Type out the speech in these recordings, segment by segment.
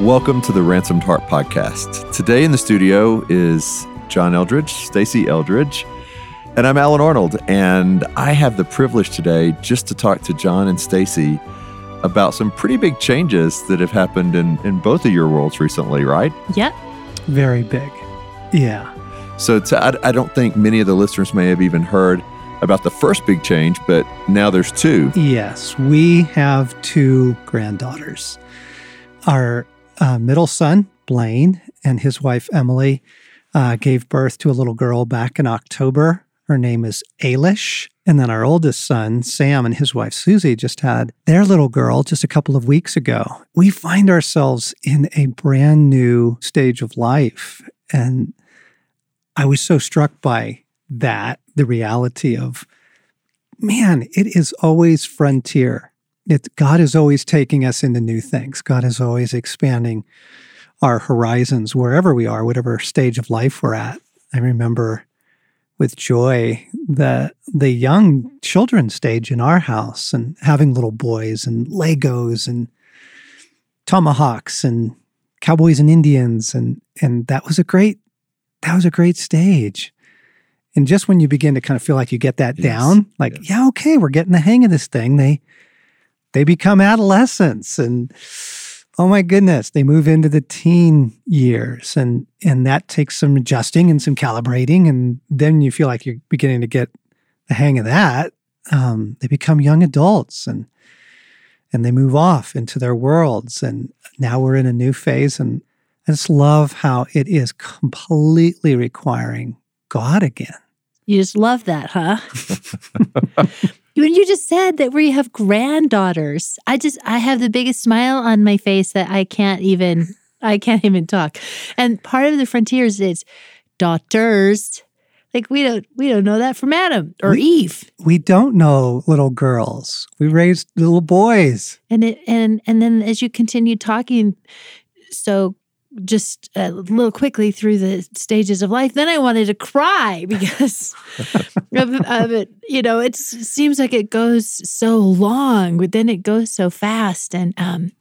Welcome to the Ransomed Heart podcast. Today in the studio is John Eldredge, Stasi Eldredge, and I'm Alan Arnold. And I have the privilege today just to talk to John and Stasi about some pretty big changes that have happened in, in both of your worlds recently, right? Yep. Very big. Yeah. So to, I, I don't think many of the listeners may have even heard about the first big change, but now there's two. Yes, we have two granddaughters. Our uh, middle son, Blaine, and his wife, Emily, uh, gave birth to a little girl back in October. Her name is Ailish. And then our oldest son, Sam, and his wife, Susie, just had their little girl just a couple of weeks ago. We find ourselves in a brand new stage of life. And I was so struck by that the reality of, man, it is always frontier. It, God is always taking us into new things. God is always expanding our horizons wherever we are, whatever stage of life we're at. I remember with joy the the young children stage in our house and having little boys and Legos and tomahawks and cowboys and Indians and and that was a great that was a great stage. And just when you begin to kind of feel like you get that Yes, down, like, yes. yeah, okay, we're getting the hang of this thing, they they become adolescents and oh my goodness, they move into the teen years and and that takes some adjusting and some calibrating. And then you feel like you're beginning to get the hang of that. Um, they become young adults and and they move off into their worlds. And now we're in a new phase. And I just love how it is completely requiring God again. You just love that, huh? when you just said that we have granddaughters, I just I have the biggest smile on my face that I can't even I can't even talk. And part of the frontiers is daughters. Like we don't we don't know that from Adam or We- Eve. We don't know little girls. We raised little boys. And it and and then as you continue talking so just a little quickly through the stages of life, then I wanted to cry because of, of it. You know, it seems like it goes so long, but then it goes so fast. And um,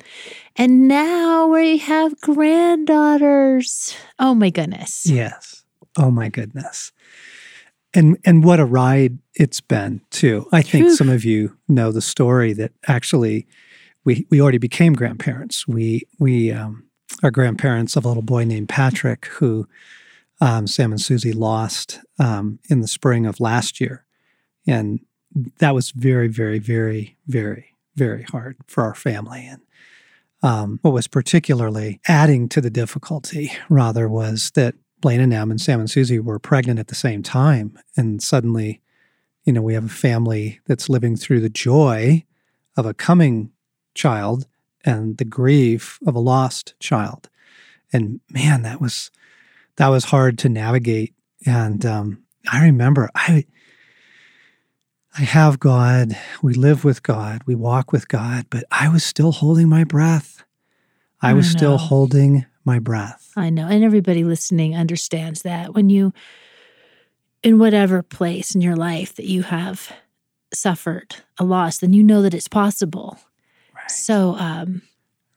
and now we have granddaughters. Oh my goodness! Yes. Oh my goodness. And and what a ride it's been too. I think some of you know the story that actually we we already became grandparents. We we um, are grandparents of a little boy named Patrick who um, Sam and Susie lost um, in the spring of last year, and that was very very very very very hard for our family and um, what was particularly adding to the difficulty rather was that Blaine and Em and Sam and Susie were pregnant at the same time. And suddenly, you know, we have a family that's living through the joy of a coming child and the grief of a lost child. And man, that was that was hard to navigate. And um, I remember I I have God, we live with God, we walk with God, but I was still holding my breath. I I was still holding my breath. I know, and everybody listening understands that when you, in whatever place in your life that you have suffered a loss, then you know that it's possible. Right. So um,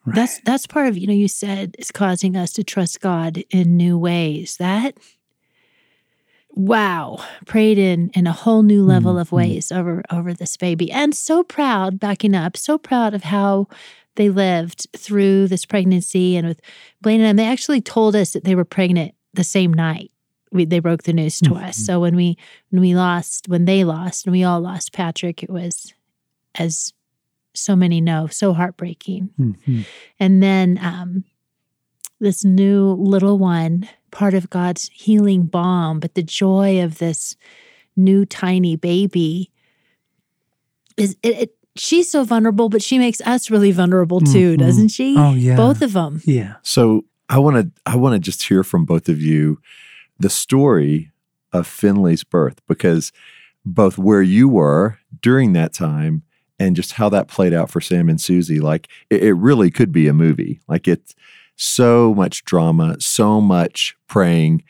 right. that's that's part of you know you said it's causing us to trust God in new ways. That wow, prayed in in a whole new level of Mhm. ways over over this baby, and so proud. Backing up, so proud of how they lived through this pregnancy and with Blaine and them. They actually told us that they were pregnant the same night. We, they broke the news to us. Mhm. So when we when we lost, when they lost, and we all lost Patrick, it was as so many know, so heartbreaking. Mhm. And then um, this new little one, part of God's healing balm, but the joy of this new tiny baby is it, it she's so vulnerable, but she makes us really vulnerable too, Mhm. doesn't she? Oh, yeah. Both of them. Yeah. So I want to I want to just hear from both of you the story of Finley's birth because both where you were during that time and just how that played out for Sam and Susie like it, it really could be a movie like it's so much drama so much praying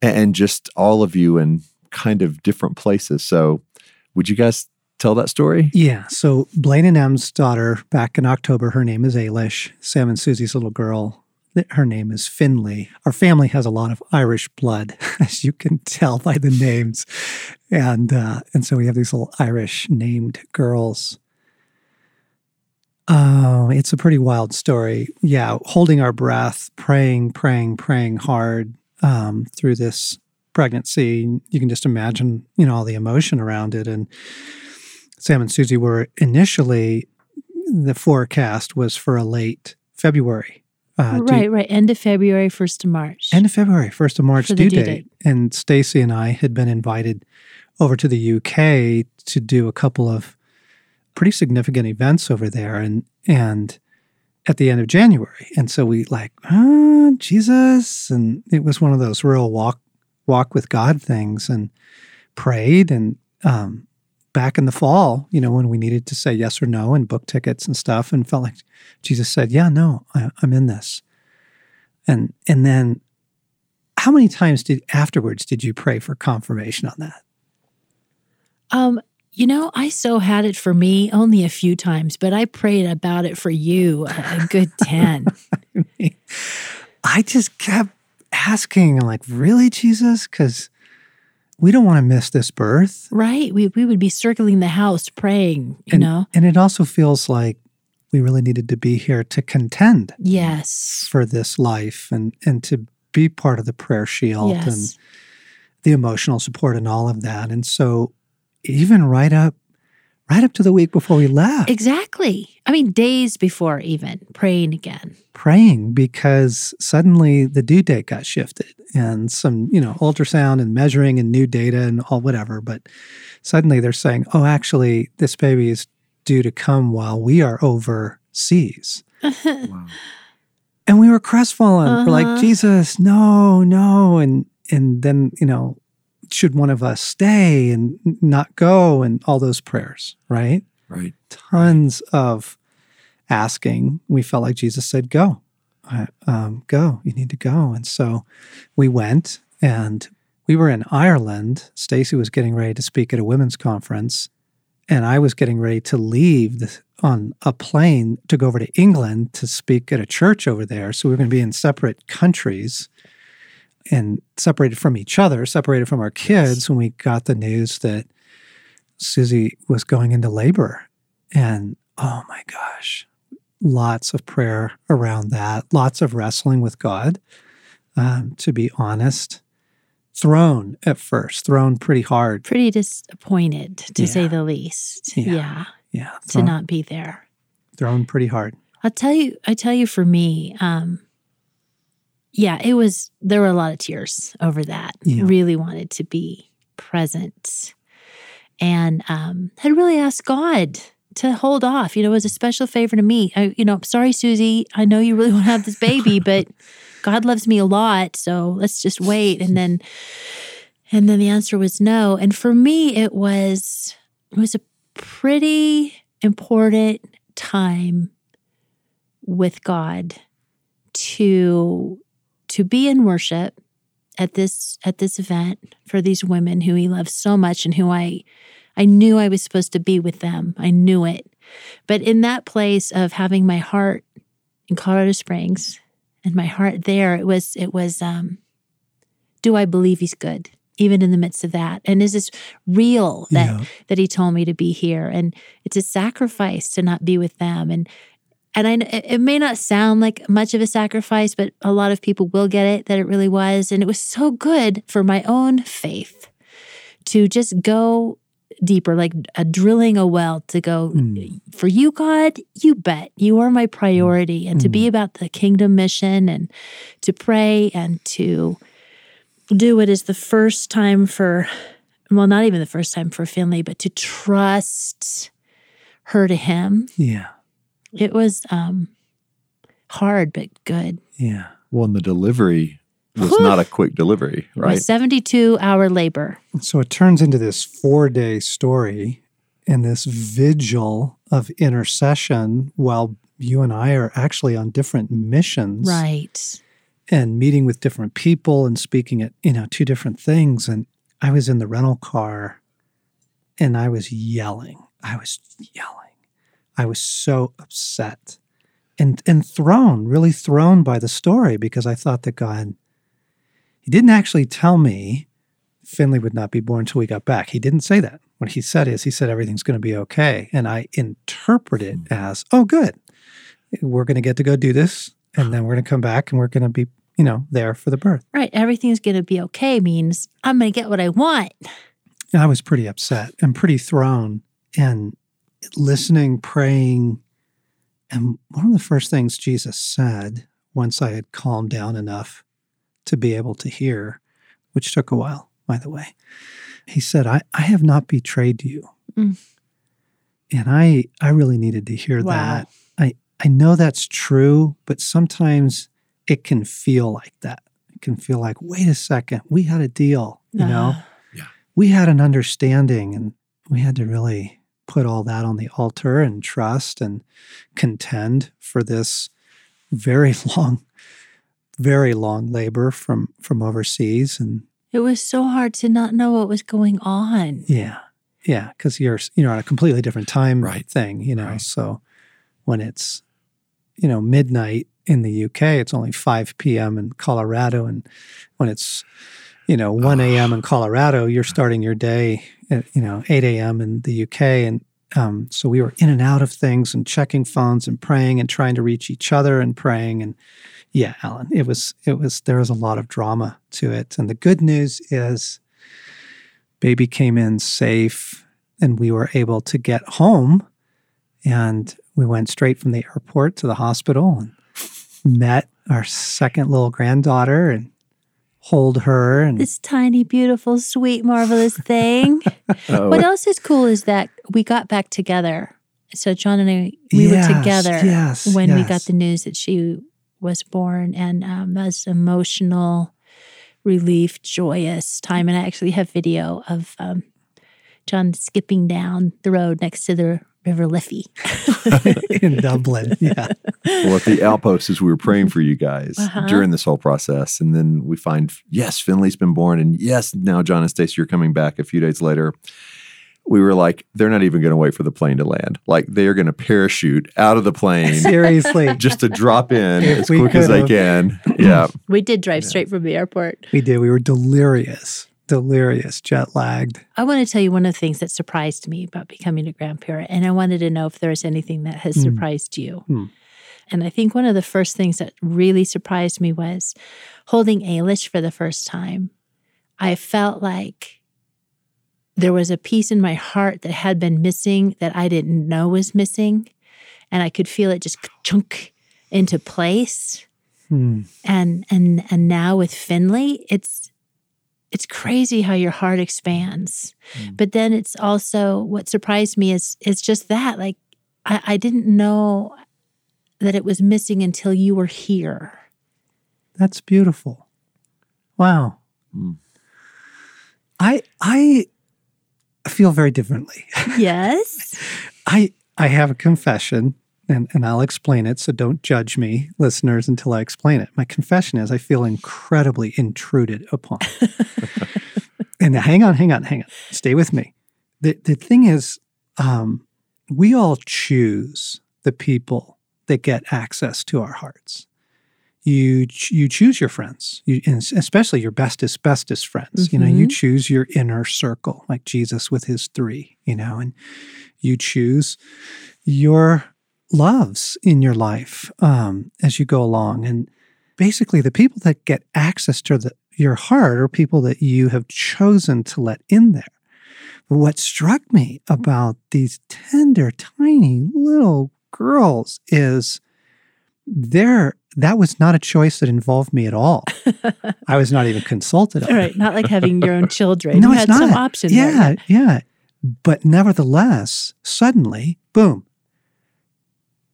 and, just all of you in kind of different places so would you guys tell that story Yeah. So Blaine and Em's daughter back in October, her name is Ailish. Sam and Susie's little girl Her name is Finley. Our family has a lot of Irish blood, as you can tell by the names, and uh, and so we have these little Irish named girls. Oh, it's a pretty wild story. Yeah, holding our breath, praying, praying, praying hard um, through this pregnancy. You can just imagine, you know, all the emotion around it. And Sam and Susie were initially the forecast was for a late February. Uh, due- right, right. End of February, first of March. End of February, first of March due, due date. date. And Stasi and I had been invited over to the UK to do a couple of pretty significant events over there and and at the end of January. And so we like, ah, Jesus. And it was one of those real walk walk with God things and prayed and um back in the fall, you know, when we needed to say yes or no and book tickets and stuff and felt like Jesus said, Yeah, no, I, I'm in this. And and then how many times did afterwards did you pray for confirmation on that? um, you know, I so had it for me only a few times, but I prayed about it for you a, good 10. I just kept asking, I'm like, really, Jesus? Because we don't want to miss this birth. right? We, we would be circling the house praying, you and, know? And it also feels like we really needed to be here to contend Yes. for this life and and to be part of the prayer shield and the emotional support and all of that. And so even right up right up to the week before we left, Exactly. I mean, days before even praying again. praying because suddenly the due date got shifted and some, you know, ultrasound and measuring and new data and all whatever. But suddenly they're saying, oh, actually, this baby is due to come while we are overseas. Wow. And we were crestfallen. We're like, Uh-huh. Jesus, no, no. And and then, you know, should one of us stay and not go and all those prayers, right? Right. tons of asking. We felt like Jesus said, "Go, um, go. You need to go." And so we went, and we were in Ireland. Stacy was getting ready to speak at a women's conference, and I was getting ready to leave the, on a plane to go over to England to speak at a church over there. So we were going to be in separate countries. And separated from each other, separated from our kids, when we got the news that Susie was going into labor. And oh my gosh, lots of prayer around that, lots of wrestling with God, um, to be honest. Thrown at first, thrown pretty hard. Pretty disappointed, to Yeah. say the least. Yeah. yeah Yeah, to not be there. thrown pretty hard. I'll tell you, I tell you for me, um, yeah, it was, there were a lot of tears over that. Yeah. Really wanted to be present and um, had really asked God to hold off. You know, it was a special favor to me. I, you know, sorry, Susie, I know you really want to have this baby, but God loves me a lot. So let's just wait. And then, and then the answer was no. And for me, it was, it was a pretty important time with God to to be in worship at this at this event for these women who he loves so much and who I I knew I was supposed to be with them. I knew it. But in that place of having my heart in Colorado Springs and my heart there, it was it was um do I believe he's good? Even in the midst of that. And is this real that Yeah. that he told me to be here and it's a sacrifice to not be with them and and I it may not sound like much of a sacrifice but a lot of people will get it that it really was. And it was so good for my own faith to just go deeper like a drilling a well to go Mm. for you God you bet. You are my priority. And to be about the kingdom mission and to pray and to do it is the first time for well not even the first time for Finley but to trust her to him. Yeah. It was um hard but good Yeah. Well, and the delivery was Whew. not a quick delivery, It right? was 72 hour labor So it turns into this four day story and this vigil of intercession while you and I are actually on different missions. right and meeting with different people and speaking at you know two different things and i was in the rental car and i was yelling i was yelling i was so upset and and thrown, really thrown by the story because I thought that God he didn't actually tell me Finley would not be born until we got back. He didn't say that. What he said is he said everything's going to be okay, and I interpret it hmm. as, "Oh, good. We're going to get to go do this, and then we're going to come back and we're going to be, you know, there for the birth." Right. Everything's going to be okay means I'm going to get what I want. And I was pretty upset and pretty thrown and listening, praying. And one of the first things Jesus said once I had calmed down enough to be able to hear, which took a while, by the way, he said, I, I have not betrayed you. Mm. And I I really needed to hear Wow. that. I, I know that's true, but sometimes it can feel like that. It can feel like, wait a second, we had a deal, you know? Ah. we had an understanding and we had to really put all that on the altar and trust and contend for this very long very long labor from from overseas and It was so hard to not know what was going on. yeah yeah because you're you know on a completely different time Right. thing you know Right. so when it's you know midnight in the uk it's only 5 p.m in colorado and when it's you know 1 a.m in colorado you're starting your day at you know 8 a.m in the uk and um, so we were in and out of things and checking phones and praying and trying to reach each other and praying. And yeah alan it was it was there was a lot of drama to it. And the good news is baby came in safe and we were able to get home. And we went straight from the airport to the hospital and met our second little granddaughter and hold her and This tiny, beautiful, sweet, marvelous thing. Oh, what else is cool is that we got back together. So John and I, we Yes, were together yes, when we got the news that she was born, and um, that was emotional, relief, joyous time. And I actually have video of um, John skipping down the road next to the River Liffey. in dublin yeah well, at the outpost as we were praying for you guys Uh-huh. during this whole process. And then we find, yes, Finley's been born. And yes, now John and Stasi are coming back a few days later. We were like, they're not even going to wait for the plane to land. Like, they are going to parachute out of the plane seriously just to drop in If as we quick as they can. Yeah. We did drive straight from the airport. we did we were delirious delirious jet lagged I want to tell you one of the things that surprised me about becoming a grandparent, and I wanted to know if there was anything that has Hmm. surprised you. Hmm. And I think one of the first things that really surprised me was holding Ailish for the first time. I felt like there was a piece in my heart that had been missing that I didn't know was missing, and I could feel it just chunk into place Hmm. and and and now with Finley, it's it's crazy how your heart expands. But then it's also what surprised me is is just that like I, I didn't know that it was missing until you were here. That's beautiful. Wow. Mm. I I feel very differently. Yes. I I have a confession and, and I'll explain it, so don't judge me, listeners, until I explain it. My confession is I feel incredibly intruded upon. and hang on, hang on, hang on. Stay with me. The the thing is, um, we all choose the people that get access to our hearts. You ch- you choose your friends, you, especially your bestest bestest friends. You know, you Mhm. choose your inner circle, like Jesus with his three. You know, and you choose your loves in your life um, as you go along, and basically the people that get access to the, your heart are people that you have chosen to let in there. But what struck me about these tender, tiny little girls is there that was not a choice that involved me at all. I was not even consulted. on All right. Not like having your own children. No, you it's had not. some options. Yeah, yeah. But nevertheless, suddenly, boom,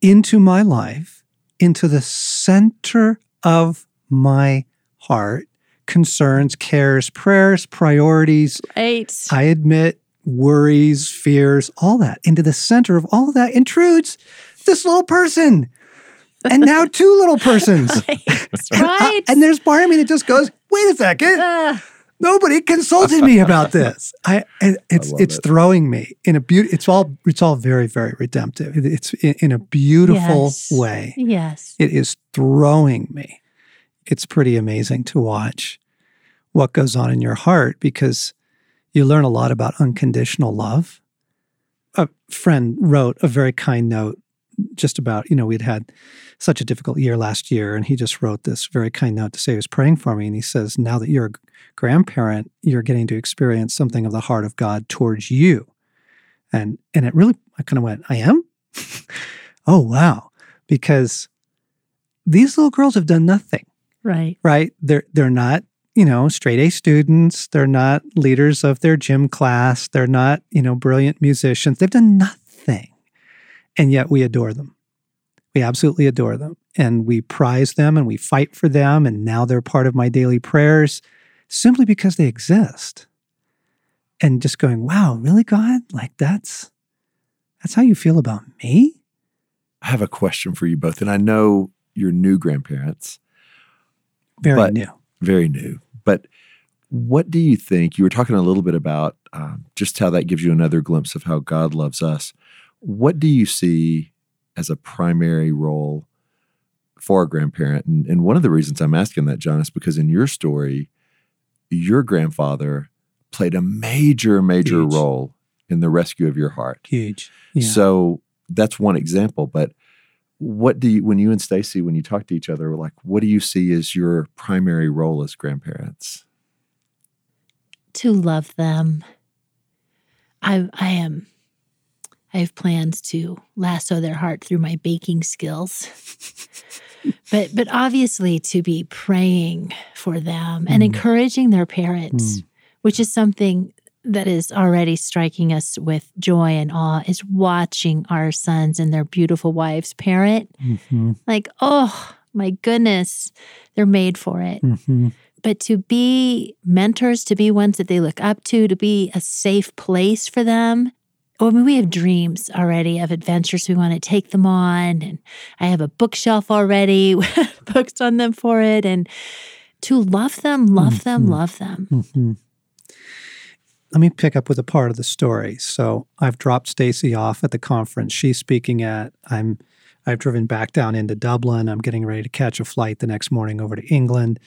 into my life, into the center of my heart, concerns, cares, prayers, priorities, Right. I admit worries, fears, all that. Into the center of all of that intrudes this little person. And now two little persons. right. right. and there's part of me that just goes, wait a second. Ah, Nobody consulted me about this. I it, it's love it's it. throwing me in a beauty. It's all it's all very very redemptive. It- It's in, in a beautiful Yes. way. Yes. It is throwing me. It's pretty amazing to watch what goes on in your heart because you learn a lot about unconditional love. A friend wrote a very kind note just about, you know, we'd had such a difficult year last year, and he just wrote this very kind note to say he was praying for me. And he says, Now that you're a grandparent, you're getting to experience something of the heart of God towards you. And and it really I kind of went, I am? oh wow. Because these little girls have done nothing Right. right? They're they're not, you know, straight A students. They're not leaders of their gym class. They're not, you know, brilliant musicians. They've done nothing. And yet we adore them. We absolutely adore them. And we prize them and we fight for them. And now they're part of my daily prayers simply because they exist. And just going, wow, really, God? Like that's that's how you feel about me? I have a question for you both, and I know you're new grandparents, Very new. very new. But what do you think? You were talking a little bit about um, just how that gives you another glimpse of how God loves us. What do you see as a primary role for a grandparent? And, and one of the reasons I'm asking that, John, is because in your story, your grandfather played a major, major Huge. role in the rescue of your heart. Huge. Yeah. So that's one example. But what do you, when you and Stasi, when you talk to each other, like, what do you see as your primary role as grandparents? To love them. I I am I have plans to lasso their heart through my baking skills. but but obviously to be praying for them and Mm. encouraging their parents, which is something that is already striking us with joy and awe is watching our sons and their beautiful wives parent. Mhm. Like, oh my goodness, they're made for it Mhm. but to be mentors, to be ones that they look up to, to be a safe place for them. I mean, we have dreams already of adventures we want to take them on. And I have a bookshelf already, with books on them for it. And to love them, love them, Mhm. love them. Mhm. Let me pick up with a part of the story. So I've dropped Stasi off at the conference she's speaking at. I'm I've driven back down into Dublin. I'm getting ready to catch a flight the next morning over to England.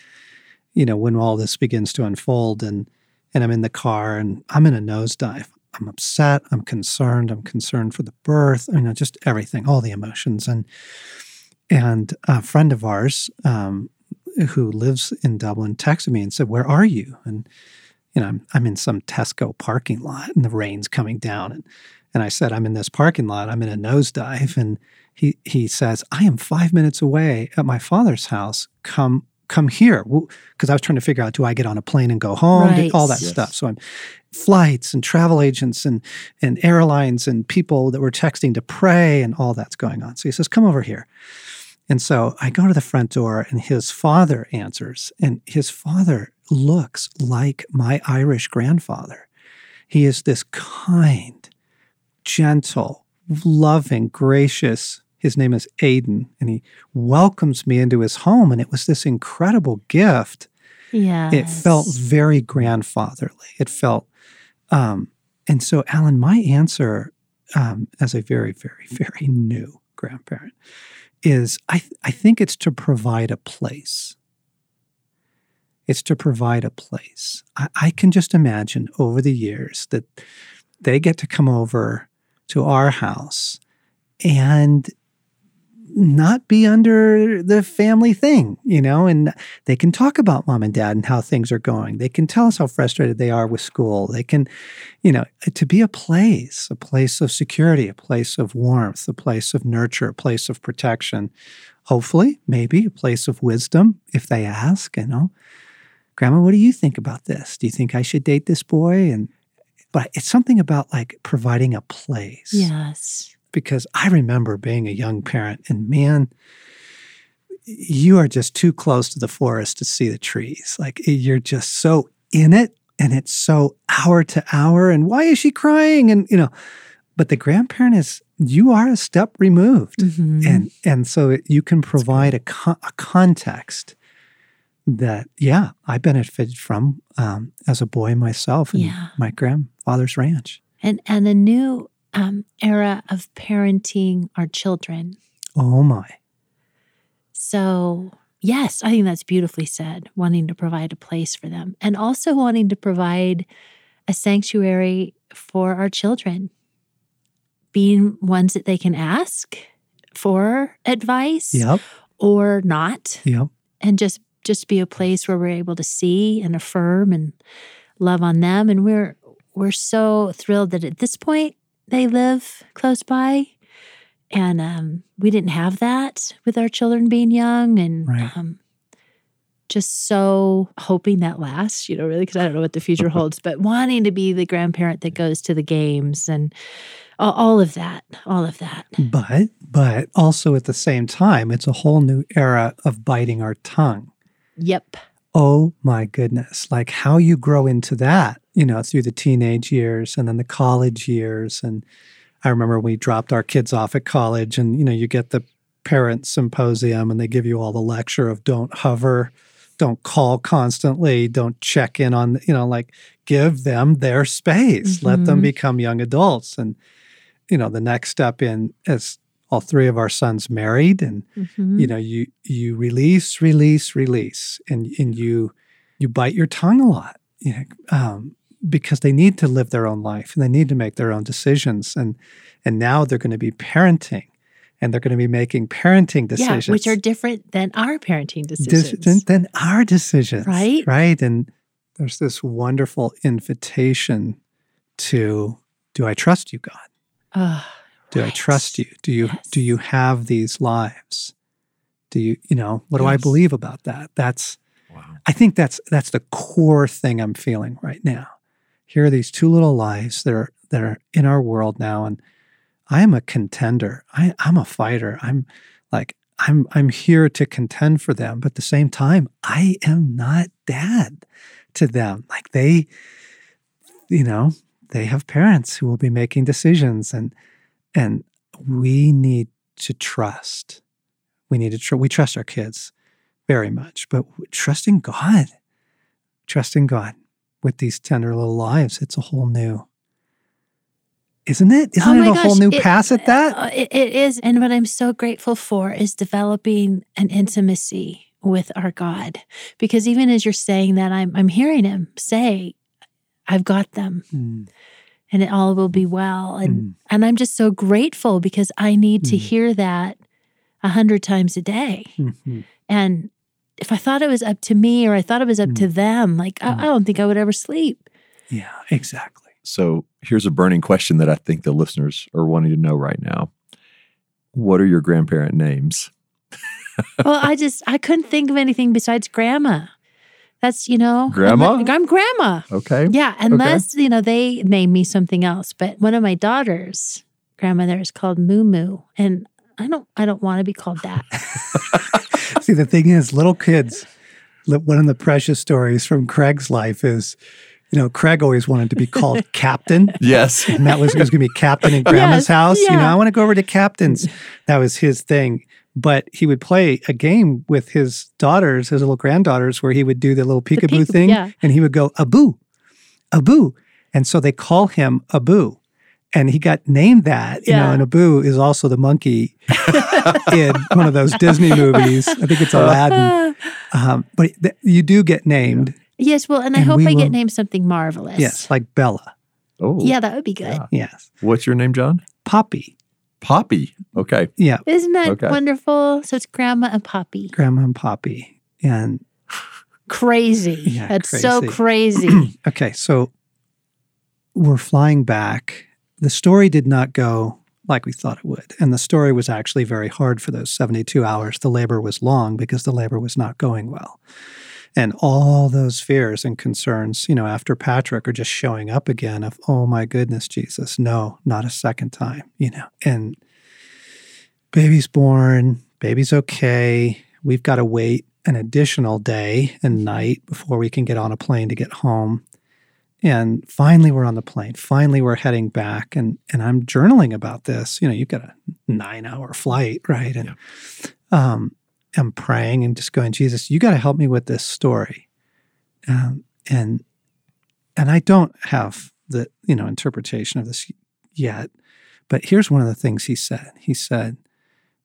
You know, when all this begins to unfold and and I'm in the car and I'm in a nosedive. I'm upset, I'm concerned, I'm concerned for the birth, you know, just everything, all the emotions. And and a friend of ours um, who lives in Dublin texted me and said, Where are you? And you know, I'm, I'm in some Tesco parking lot and the rain's coming down. And, and I said, I'm in this parking lot. I'm in a nosedive. And he, he says, I am five minutes away at my father's house. Come, come here. Because I was trying to figure out, do I get on a plane and go home? Right. All that Yes. stuff. So I'm flights and travel agents and, and airlines and people that were texting to pray and all that's going on. So he says, come over here. And so I go to the front door and his father answers. And his father looks like my Irish grandfather. He is this kind, gentle, loving, gracious. His name is Aiden, and he welcomes me into his home. And it was this incredible gift. Yeah. It felt very grandfatherly. It felt, um, and so, Alan, my answer um, as a very, very, very new grandparent is I, th- I think it's to provide a place. It's to provide a place. I, I can just imagine over the years that they get to come over to our house and not be under the family thing, you know, and they can talk about mom and dad and how things are going. They can tell us how frustrated they are with school. They can, you know, uh, to be a place, a place of security, a place of warmth, a place of nurture, a place of protection. Hopefully, maybe a place of wisdom if they ask, you know. Grandma, what do you think about this? Do you think I should date this boy? And but it's something about like providing a place Yes. Because I remember being a young parent and man, you are just too close to the forest to see the trees. Like you're just so in it and it's so hour to hour. And why is she crying? And, you know, but the grandparent is, you are a step removed. Mhm. And, and so you can provide a, con- a context that yeah, I benefited from um, as a boy myself in Yeah. my grandfather's ranch. And and a new um, era of parenting our children. Oh my. So, yes, I think that's beautifully said, wanting to provide a place for them and also wanting to provide a sanctuary for our children, being ones that they can ask for advice Yep. or not Yep. and just just be a place where we're able to see and affirm and love on them and we're we're so thrilled that at this point they live close by and um, we didn't have that with our children being young and Right. um, just so hoping that lasts you know really because i don't know what the future holds but wanting to be the grandparent that goes to the games and all, all of that all of that But but also at the same time, it's a whole new era of biting our tongue. yep Oh my goodness. Like how you grow into that, you know, through the teenage years and then the college years. And I remember we dropped our kids off at college and, you know, you get the parent symposium and they give you all the lecture of don't hover, don't call constantly, don't check in on, you know, like give them their space, let them Mhm. become young adults. And, you know, the next step in as all three of our sons married and Mhm. you know you you release release release and and you you bite your tongue a lot you know, um, because they need to live their own life and they need to make their own decisions and and now they're going to be parenting and they're going to be making parenting decisions Yeah, which are different than our parenting decisions. than, than our decisions Right? right and there's this wonderful invitation to do i trust you god Oh, do I trust you? Do you Yes. do you have these lives? Do you you know what do I believe about that? That's Wow. I think that's that's the core thing I'm feeling right now. Here are these two little lives that are that are in our world now, and I am a contender. I, I'm a fighter. I'm like I'm I'm here to contend for them, but at the same time, I am not dad to them. Like they, you know, they have parents who will be making decisions, and and we need to trust. We need to tr- we trust our kids very much, but trusting God, trusting God with these tender little lives, it's a whole new, isn't it? Isn't Oh it a whole new it- pass at that? Uh, it, it is. And what I'm so grateful for is developing an intimacy with our God. Because even as you're saying that, I'm, I'm hearing him say, I've got them Mm, and it all will be well. And, mm, and I'm just so grateful because I need to Mm. hear that a hundred times a day. mhm. And if I thought it was up to me or I thought it was up Mm. to them, like, Mm. I, I don't think I would ever sleep. Yeah, exactly. So here's a burning question that I think the listeners are wanting to know right now. What are your grandparent names? well, I just I couldn't think of anything besides grandma. That's you know, Grandma? I'm, I'm grandma. Okay. Yeah, unless you know they name me something else. But one of my daughters, grandma, there is called Moo Moo, and I don't I don't want to be called that. See, the thing is, little kids, one of the precious stories from Craig's life is, you know, Craig always wanted to be called Captain. Yes. And that was, was going to be Captain in Grandma's Yes, house. You know. I want to go over to Captain's. That was his thing. But he would play a game with his daughters, his little granddaughters, where he would do the little peekaboo peek- thing, yeah. and he would go Abu, Abu, and so they call him Abu, and he got named that. You know, Yeah. and Abu is also the monkey in one of those Disney movies. I think it's Aladdin. Um, but th- you do get named, yes, well, and I And hope we I will- get named something marvelous. yes, like Bella. Oh. yeah, that would be good. Yeah. Yes, What's your name, John? Poppy. Poppy. Okay. Yeah, Isn't that Okay. wonderful? So it's grandma and Poppy. Grandma and Poppy, and Crazy. Yeah, That's so crazy. crazy. Okay, so we're flying back. The story did not go like we thought it would. And the story was actually very hard for those 72 hours. The labor was long because the labor was not going well. And all those fears and concerns, you know, after Patrick are just showing up again of, oh my goodness, Jesus, no, not a second time, you know. And baby's born, baby's okay. We've got to wait an additional day and night before we can get on a plane to get home. And finally, we're on the plane. Finally, we're heading back, and and I'm journaling about this. You know, you've got a nine hour flight, right? And um, am praying and just going, Jesus, you got to help me with this story. Um, and and I don't have the you know interpretation of this yet, but here's one of the things he said. He said,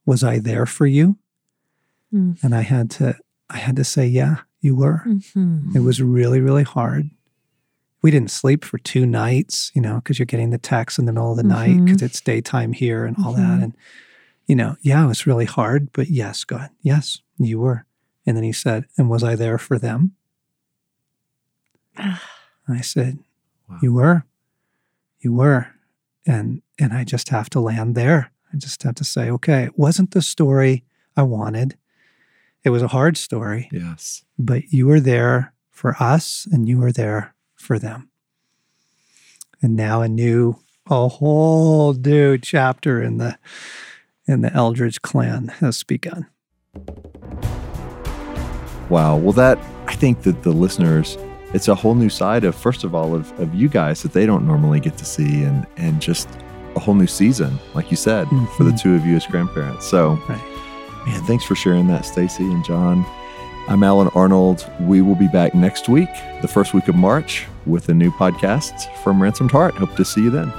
"Was I there for you?" Mm. And I had to I had to say, "Yeah, you were." Mhm. It was really really hard. We didn't sleep for two nights, you know, because you're getting the text in the middle of the night Mhm. because it's daytime here and all that. Mhm. And you know, yeah, it was really hard, but yes, God, yes, you were. And then he said, "And was I there for them?" And I said, Wow. "You were, you were," and and I just have to land there. I just have to say, okay, it wasn't the story I wanted. It was a hard story, Yes. but you were there for us, and you were there for them. And now a new, a whole new chapter in the in the Eldredge clan has begun. Wow. Well, that I think that the listeners, it's a whole new side of first of all of, of you guys that they don't normally get to see, and and just a whole new season, like you said, for the Mhm. two of you as grandparents. So, Right. man, thanks for sharing that, Stasi and John. I'm Alan Arnold. We will be back next week, the first week of March, with a new podcast from Ransomed Heart. Hope to see you then.